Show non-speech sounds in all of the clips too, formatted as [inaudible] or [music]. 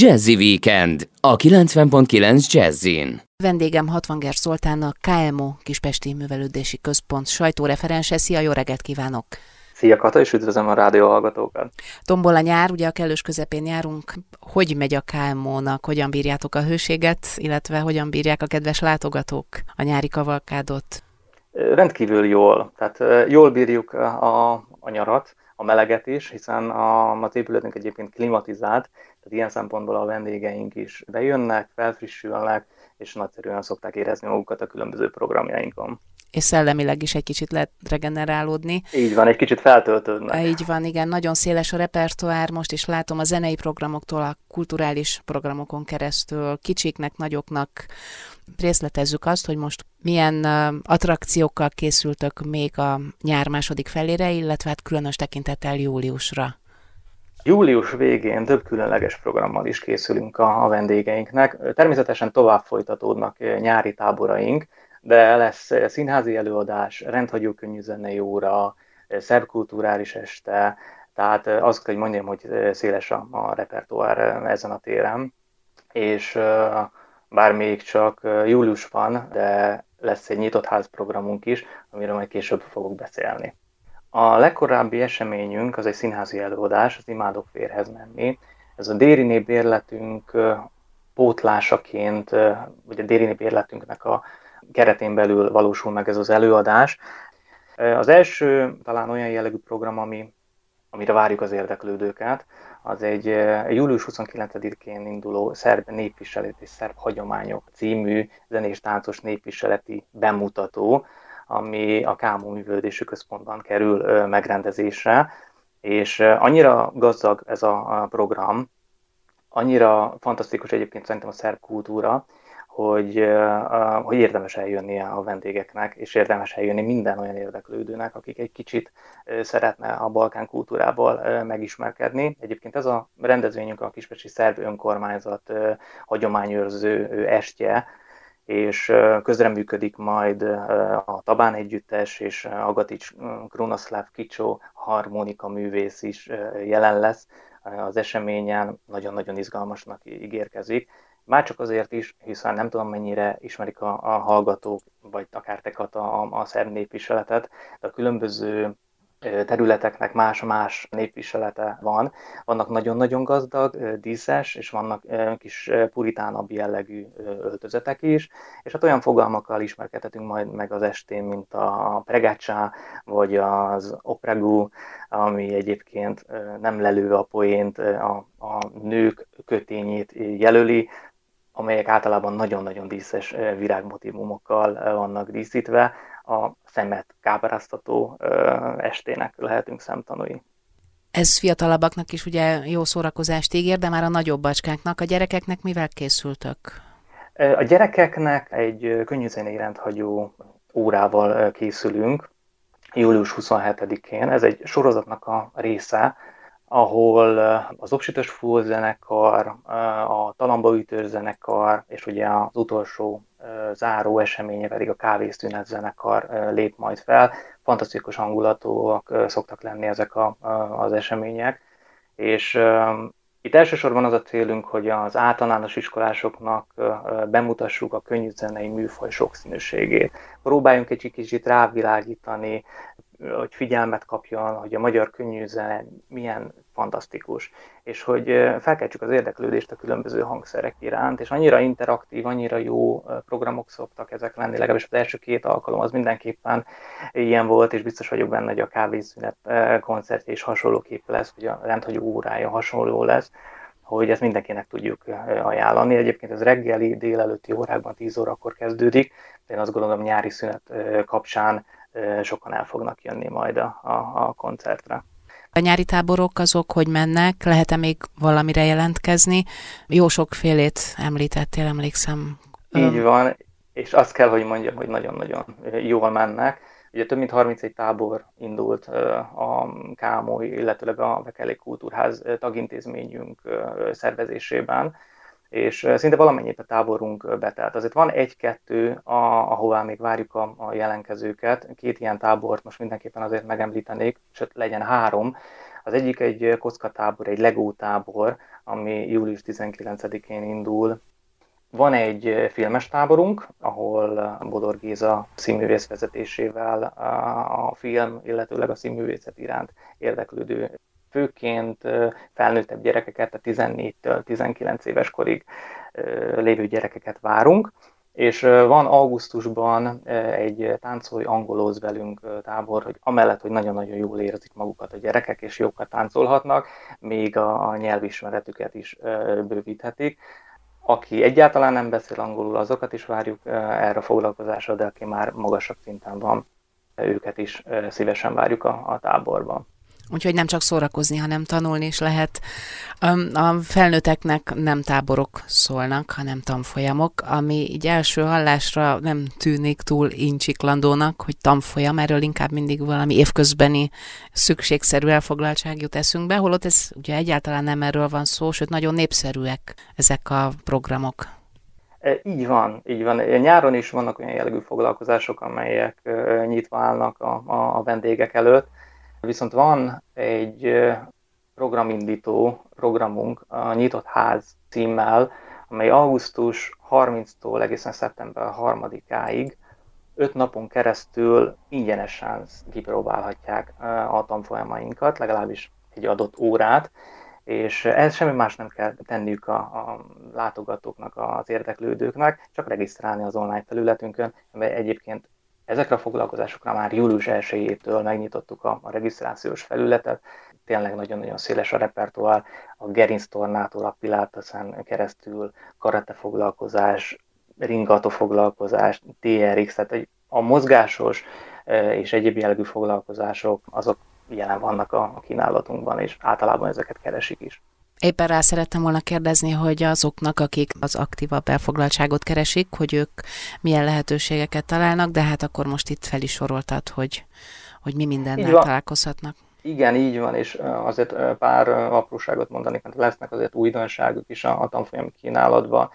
Jazzy Weekend a 90.9 Jazzin. Vendégem Hatvanger Szoltán a KMO Kispesti Művelődési Központ sajtóreferense. Szia, jó reggelt kívánok! Szia Kata, és üdvözlöm a rádió hallgatókat! Tombol a nyár, ugye a kellős közepén járunk. Hogy megy a KMO-nak, hogyan bírjátok a hőséget, illetve hogyan bírják a kedves látogatók a nyári kavalkádot? Rendkívül jól, tehát jól bírjuk a, a nyarat, a meleget is, hiszen a, az épületünk egyébként klimatizált, tehát ilyen szempontból a vendégeink is bejönnek, felfrissülnek, és nagyszerűen szokták érezni magukat a különböző programjainkon és szellemileg is egy kicsit lehet regenerálódni. Így van, egy kicsit feltöltődnek. Így van, igen, nagyon széles a repertoár, most is látom a zenei programoktól a kulturális programokon keresztül, kicsiknek, nagyoknak. Részletezzük azt, hogy most milyen attrakciókkal készültök még a nyár második felére, illetve hát különös tekintettel júliusra. Július végén több különleges programmal is készülünk a, a vendégeinknek. Természetesen tovább folytatódnak nyári táboraink, de lesz színházi előadás, rendhagyó könnyű zenei óra, szerb kulturális este, tehát azt kell, hogy mondjam, hogy széles a, a repertoár ezen a téren, és bár még csak július van, de lesz egy nyitott ház programunk is, amiről majd később fogok beszélni. A legkorábbi eseményünk az egy színházi előadás, az Imádok férhez menni. Ez a Dériné bérletünk pótlásaként, vagy a Dériné bérletünknek a keretén belül valósul meg ez az előadás. Az első talán olyan jellegű program, ami, amire várjuk az érdeklődőket, az egy július 29-én induló szerb népviselet és szerb hagyományok című zenés táncos népviseleti bemutató, ami a Kámó Művődési Központban kerül megrendezésre, és annyira gazdag ez a program, annyira fantasztikus egyébként szerintem a szerb kultúra, hogy, hogy érdemes eljönnie a vendégeknek, és érdemes eljönni minden olyan érdeklődőnek, akik egy kicsit szeretne a Balkán kultúrából megismerkedni. Egyébként ez a rendezvényünk a Kispesti Szerb Önkormányzat hagyományőrző estje, és közreműködik majd a Tabán Együttes és Agatics Krunoszláv Kicsó harmonika művész is jelen lesz az eseményen, nagyon-nagyon izgalmasnak ígérkezik már csak azért is, hiszen nem tudom mennyire ismerik a, a hallgatók, vagy akár tekat a, a szerb népviseletet, de a különböző területeknek más-más népviselete van. Vannak nagyon-nagyon gazdag, díszes, és vannak kis puritánabb jellegű öltözetek is, és hát olyan fogalmakkal ismerkedhetünk majd meg az estén, mint a pregácsá, vagy az opregu, ami egyébként nem lelő a poént, a, a nők kötényét jelöli, amelyek általában nagyon-nagyon díszes virágmotívumokkal vannak díszítve. A szemet kábráztató estének lehetünk szemtanúi. Ez fiatalabbaknak is ugye jó szórakozást ígér, de már a nagyobb bacskáknak, a gyerekeknek mivel készültök? A gyerekeknek egy könnyű zenei rendhagyó órával készülünk, július 27-én. Ez egy sorozatnak a része, ahol az Obsütös Full zenekar, a Talamba Ütős zenekar, és ugye az utolsó záró eseménye pedig a Kávésztünet zenekar lép majd fel. Fantasztikus hangulatúak szoktak lenni ezek a, az események, és itt elsősorban az a célunk, hogy az általános iskolásoknak bemutassuk a könnyű zenei műfaj sokszínűségét. Próbáljunk egy kicsit rávilágítani, hogy figyelmet kapjon, hogy a magyar könnyű zene milyen fantasztikus, és hogy felkeltsük az érdeklődést a különböző hangszerek iránt, és annyira interaktív, annyira jó programok szoktak ezek lenni, legalábbis az első két alkalom az mindenképpen ilyen volt, és biztos vagyok benne, hogy a kávészünet koncertje is hasonlóképp lesz, hogy a rendhagyó órája hasonló lesz, hogy ezt mindenkinek tudjuk ajánlani. Egyébként ez reggeli, délelőtti órákban 10 órakor kezdődik, de én azt gondolom nyári szünet kapcsán sokan el fognak jönni majd a, a, a koncertre. A nyári táborok azok, hogy mennek, lehet-e még valamire jelentkezni? Jó sokfélét említettél, emlékszem. Így van, és azt kell, hogy mondjam, hogy nagyon-nagyon jól mennek. Ugye több mint 31 tábor indult a KMO, illetőleg a Vekeli Kultúrház tagintézményünk szervezésében, és szinte valamennyit a táborunk betelt. Azért van egy-kettő, ahová még várjuk a, a jelenkezőket. Két ilyen tábort most mindenképpen azért megemlítenék, sőt legyen három. Az egyik egy kockatábor, egy Lego tábor, ami július 19-én indul. Van egy filmes táborunk, ahol Bodor Géza színművész vezetésével a film, illetőleg a színművészet iránt érdeklődő főként felnőttebb gyerekeket, a 14-től 19 éves korig lévő gyerekeket várunk, és van augusztusban egy táncolj angolóz velünk tábor, hogy amellett, hogy nagyon-nagyon jól érzik magukat a gyerekek, és jókat táncolhatnak, még a nyelvismeretüket is bővíthetik. Aki egyáltalán nem beszél angolul, azokat is várjuk erre a foglalkozásra, de aki már magasabb szinten van, őket is szívesen várjuk a, a táborban. Úgyhogy nem csak szórakozni, hanem tanulni is lehet. A felnőtteknek nem táborok szólnak, hanem tanfolyamok, ami így első hallásra nem tűnik túl incsiklandónak, hogy tanfolyam, erről inkább mindig valami évközbeni szükségszerű elfoglaltság jut eszünkbe, holott ez ugye egyáltalán nem erről van szó, sőt nagyon népszerűek ezek a programok. E, így van, így van. Nyáron is vannak olyan jellegű foglalkozások, amelyek nyitva állnak a, a vendégek előtt, Viszont van egy programindító programunk, a Nyitott Ház címmel, amely augusztus 30-tól egészen szeptember 3-áig öt napon keresztül ingyenesen kipróbálhatják a tanfolyamainkat, legalábbis egy adott órát, és ez semmi más nem kell tenniük a, a látogatóknak, az érdeklődőknek, csak regisztrálni az online felületünkön, amely egyébként Ezekre a foglalkozásokra már július 1-től megnyitottuk a, a regisztrációs felületet, tényleg nagyon-nagyon széles a repertoár, a gerinctornától a piláteszen keresztül, karate foglalkozás, ringató foglalkozás, TRX, tehát a mozgásos e, és egyéb jellegű foglalkozások, azok jelen vannak a kínálatunkban, és általában ezeket keresik is. Éppen rá szerettem volna kérdezni, hogy azoknak, akik az aktívabb elfoglaltságot keresik, hogy ők milyen lehetőségeket találnak, de hát akkor most itt fel is soroltad, hogy, hogy mi mindennel találkozhatnak. Igen, így van, és azért pár apróságot mondani, mert lesznek azért újdonságok is a, a tanfolyam kínálatban.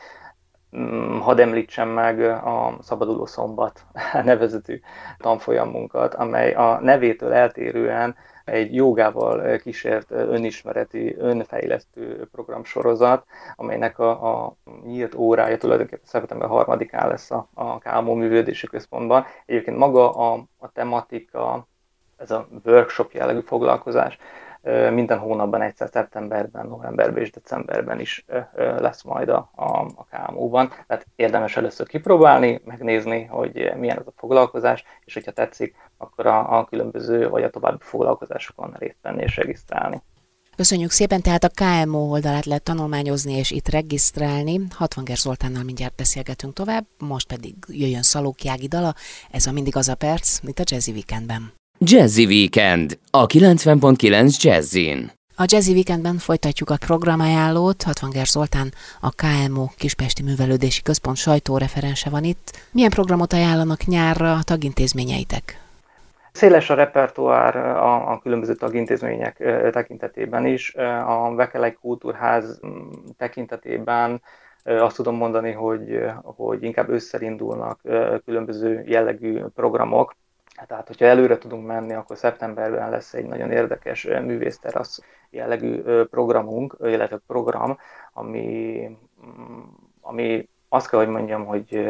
Mm, hadd említsem meg a Szabaduló Szombat [laughs] nevezetű tanfolyamunkat, amely a nevétől eltérően egy jogával kísért önismereti, önfejlesztő programsorozat, amelynek a, a nyílt órája tulajdonképpen szeptember 3-án lesz a, a Kálmó Művődési Központban. Egyébként maga a, a tematika, ez a workshop jellegű foglalkozás, minden hónapban egyszer szeptemberben, novemberben és decemberben is lesz majd a, a, a KMU-ban. Tehát érdemes először kipróbálni, megnézni, hogy milyen ez a foglalkozás, és hogyha tetszik, akkor a, a különböző vagy a további foglalkozásokon részt venni és regisztrálni. Köszönjük szépen, tehát a KMO oldalát lehet tanulmányozni és itt regisztrálni. 60 Ger Zoltánnal mindjárt beszélgetünk tovább, most pedig jöjjön Szalók Jági dala, ez a mindig az a perc, mint a Jazzy Weekendben. Jazzy Weekend a 90.9 Jazzin. A Jazzy Weekendben folytatjuk a programajánlót. 60 Ger Zoltán, a KMO Kispesti Művelődési Központ sajtóreferense van itt. Milyen programot ajánlanak nyárra a tagintézményeitek? Széles a repertoár a, a különböző tagintézmények tekintetében is. A Vekelej Kultúrház tekintetében azt tudom mondani, hogy, hogy inkább összerindulnak különböző jellegű programok, tehát, hogyha előre tudunk menni, akkor szeptemberben lesz egy nagyon érdekes művészterasz jellegű programunk, illetve program, ami, mm, ami azt kell, hogy mondjam, hogy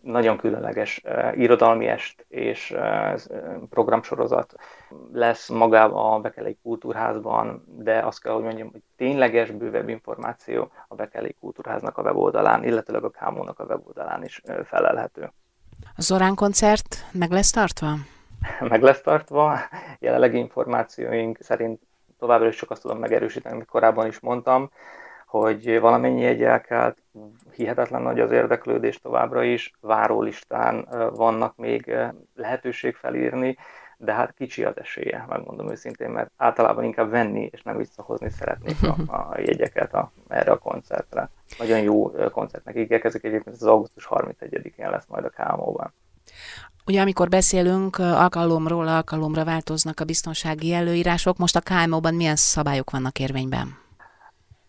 nagyon különleges irodalmi est és programsorozat lesz magában a Bekelei Kultúrházban, de azt kell, hogy mondjam, hogy tényleges, bővebb információ a Bekelei Kultúrháznak a weboldalán, illetőleg a Kámónak a weboldalán is felelhető. A Zorán koncert meg lesz tartva? [laughs] meg lesz tartva. Jelenlegi információink szerint továbbra is csak azt tudom megerősíteni, amit korábban is mondtam, hogy valamennyi egy elkelt, hihetetlen nagy az érdeklődés továbbra is, várólistán vannak még lehetőség felírni, de hát kicsi az esélye, megmondom őszintén, mert általában inkább venni és nem visszahozni szeretnék a, a jegyeket a, erre a koncertre. Nagyon jó koncertnek ígérkezik, egyébként az augusztus 31-én lesz majd a Kámóban. Ugye amikor beszélünk alkalomról, alkalomra változnak a biztonsági előírások, most a KMO-ban milyen szabályok vannak érvényben?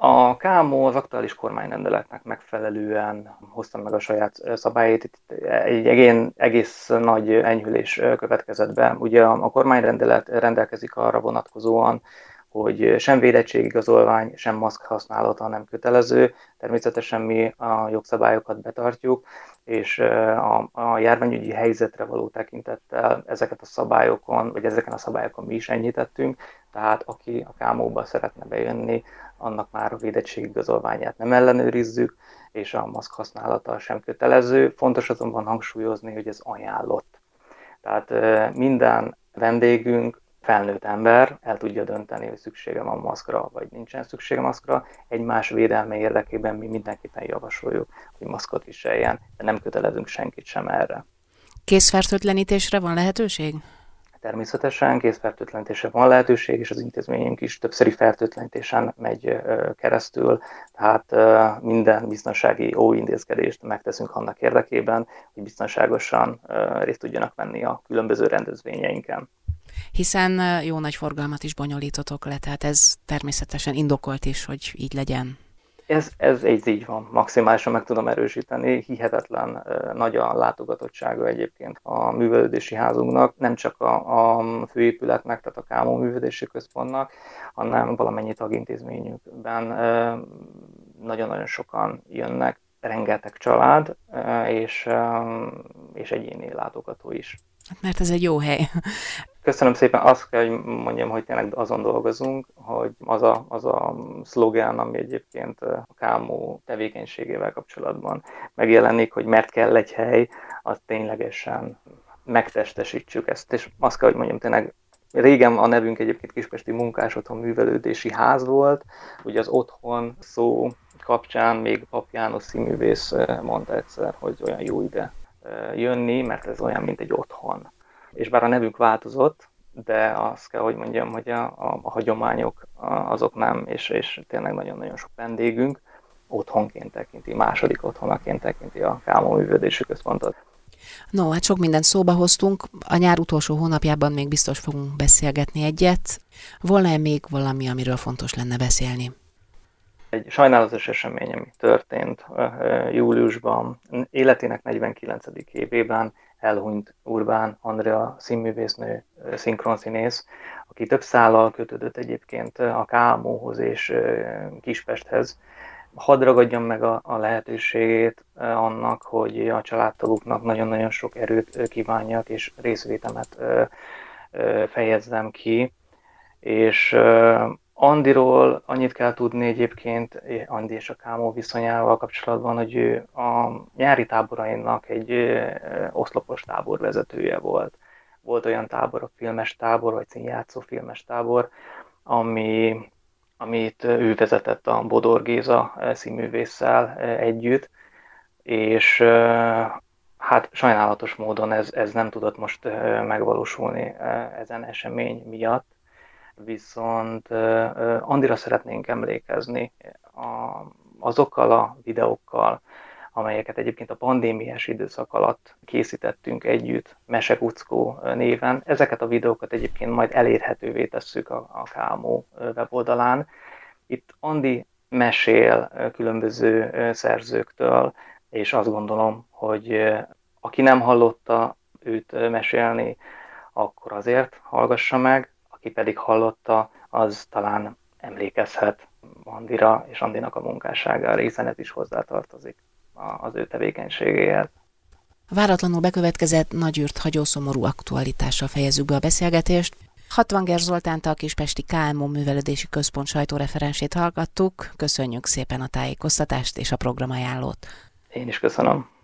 A KMO az aktuális kormányrendeletnek megfelelően hozta meg a saját szabályait. Itt egy egén, egész nagy enyhülés következett be. Ugye a kormányrendelet rendelkezik arra vonatkozóan, hogy sem védettségigazolvány, sem maszk használata nem kötelező. Természetesen mi a jogszabályokat betartjuk, és a, a járványügyi helyzetre való tekintettel ezeket a szabályokon, vagy ezeken a szabályokon mi is enyhítettünk, tehát aki a kámóba szeretne bejönni, annak már a védettségigazolványát nem ellenőrizzük, és a maszk használata sem kötelező. Fontos azonban hangsúlyozni, hogy ez ajánlott. Tehát minden vendégünk felnőtt ember el tudja dönteni, hogy szüksége van maszkra, vagy nincsen szüksége maszkra. Egymás védelme érdekében mi mindenképpen javasoljuk, hogy maszkot viseljen, de nem kötelezünk senkit sem erre. Készfertőtlenítésre van lehetőség? Természetesen készfertőtlenítésre van lehetőség, és az intézményünk is többszöri fertőtlenítésen megy keresztül, tehát minden biztonsági óintézkedést megteszünk annak érdekében, hogy biztonságosan részt tudjanak venni a különböző rendezvényeinken hiszen jó nagy forgalmat is bonyolítotok le, tehát ez természetesen indokolt is, hogy így legyen. Ez, ez egy így van, maximálisan meg tudom erősíteni, hihetetlen nagy a látogatottsága egyébként a művelődési házunknak, nem csak a, a főépületnek, tehát a Kámó művelődési központnak, hanem valamennyi tagintézményükben nagyon-nagyon sokan jönnek, rengeteg család és, és egyéni látogató is. Hát mert ez egy jó hely. Köszönöm szépen, azt kell, hogy mondjam, hogy tényleg azon dolgozunk, hogy az a, az a szlogán, ami egyébként a Kámó tevékenységével kapcsolatban megjelenik, hogy mert kell egy hely, az ténylegesen megtestesítsük ezt, és azt kell, hogy mondjam, tényleg Régen a nevünk egyébként Kispesti Munkás Otthon Művelődési Ház volt, ugye az otthon szó kapcsán még Pap János színművész mondta egyszer, hogy olyan jó ide jönni, mert ez olyan, mint egy otthon és bár a nevük változott, de azt kell, hogy mondjam, hogy a, a, a hagyományok azok nem, és, és tényleg nagyon-nagyon sok vendégünk otthonként tekinti, második otthonaként tekinti a Kámó művődési központot. No, hát sok mindent szóba hoztunk. A nyár utolsó hónapjában még biztos fogunk beszélgetni egyet. Volna-e még valami, amiről fontos lenne beszélni? Egy sajnálatos esemény, ami történt júliusban, életének 49. évében elhunyt Urbán Andrea színművésznő, szinkronszínész, aki több szállal kötődött egyébként a Kámóhoz és Kispesthez. Hadd ragadjam meg a, a lehetőségét annak, hogy a családtagoknak nagyon-nagyon sok erőt kívánjak, és részvétemet fejezzem ki, és Andiról annyit kell tudni egyébként, Andi és a Kámó viszonyával kapcsolatban, hogy ő a nyári táborainak egy oszlopos tábor vezetője volt. Volt olyan tábor, a filmes tábor, vagy színjátszó filmes tábor, ami, amit ő vezetett a Bodor Géza színművésszel együtt, és hát sajnálatos módon ez, ez nem tudott most megvalósulni ezen esemény miatt, viszont Andira szeretnénk emlékezni azokkal a videókkal, amelyeket egyébként a pandémiás időszak alatt készítettünk együtt, Mesekuckó néven. Ezeket a videókat egyébként majd elérhetővé tesszük a, a Kámó weboldalán. Itt Andi mesél különböző szerzőktől, és azt gondolom, hogy aki nem hallotta őt mesélni, akkor azért hallgassa meg, aki pedig hallotta, az talán emlékezhet Andira és Andinak a munkásságára, hiszen ez is hozzátartozik az ő tevékenységéhez. Váratlanul bekövetkezett nagyűrt hagyó szomorú aktualitással fejezzük be a beszélgetést. Hatvanger Zoltánt a Kispesti KMO Művelődési Központ sajtóreferensét hallgattuk. Köszönjük szépen a tájékoztatást és a programajánlót. Én is köszönöm.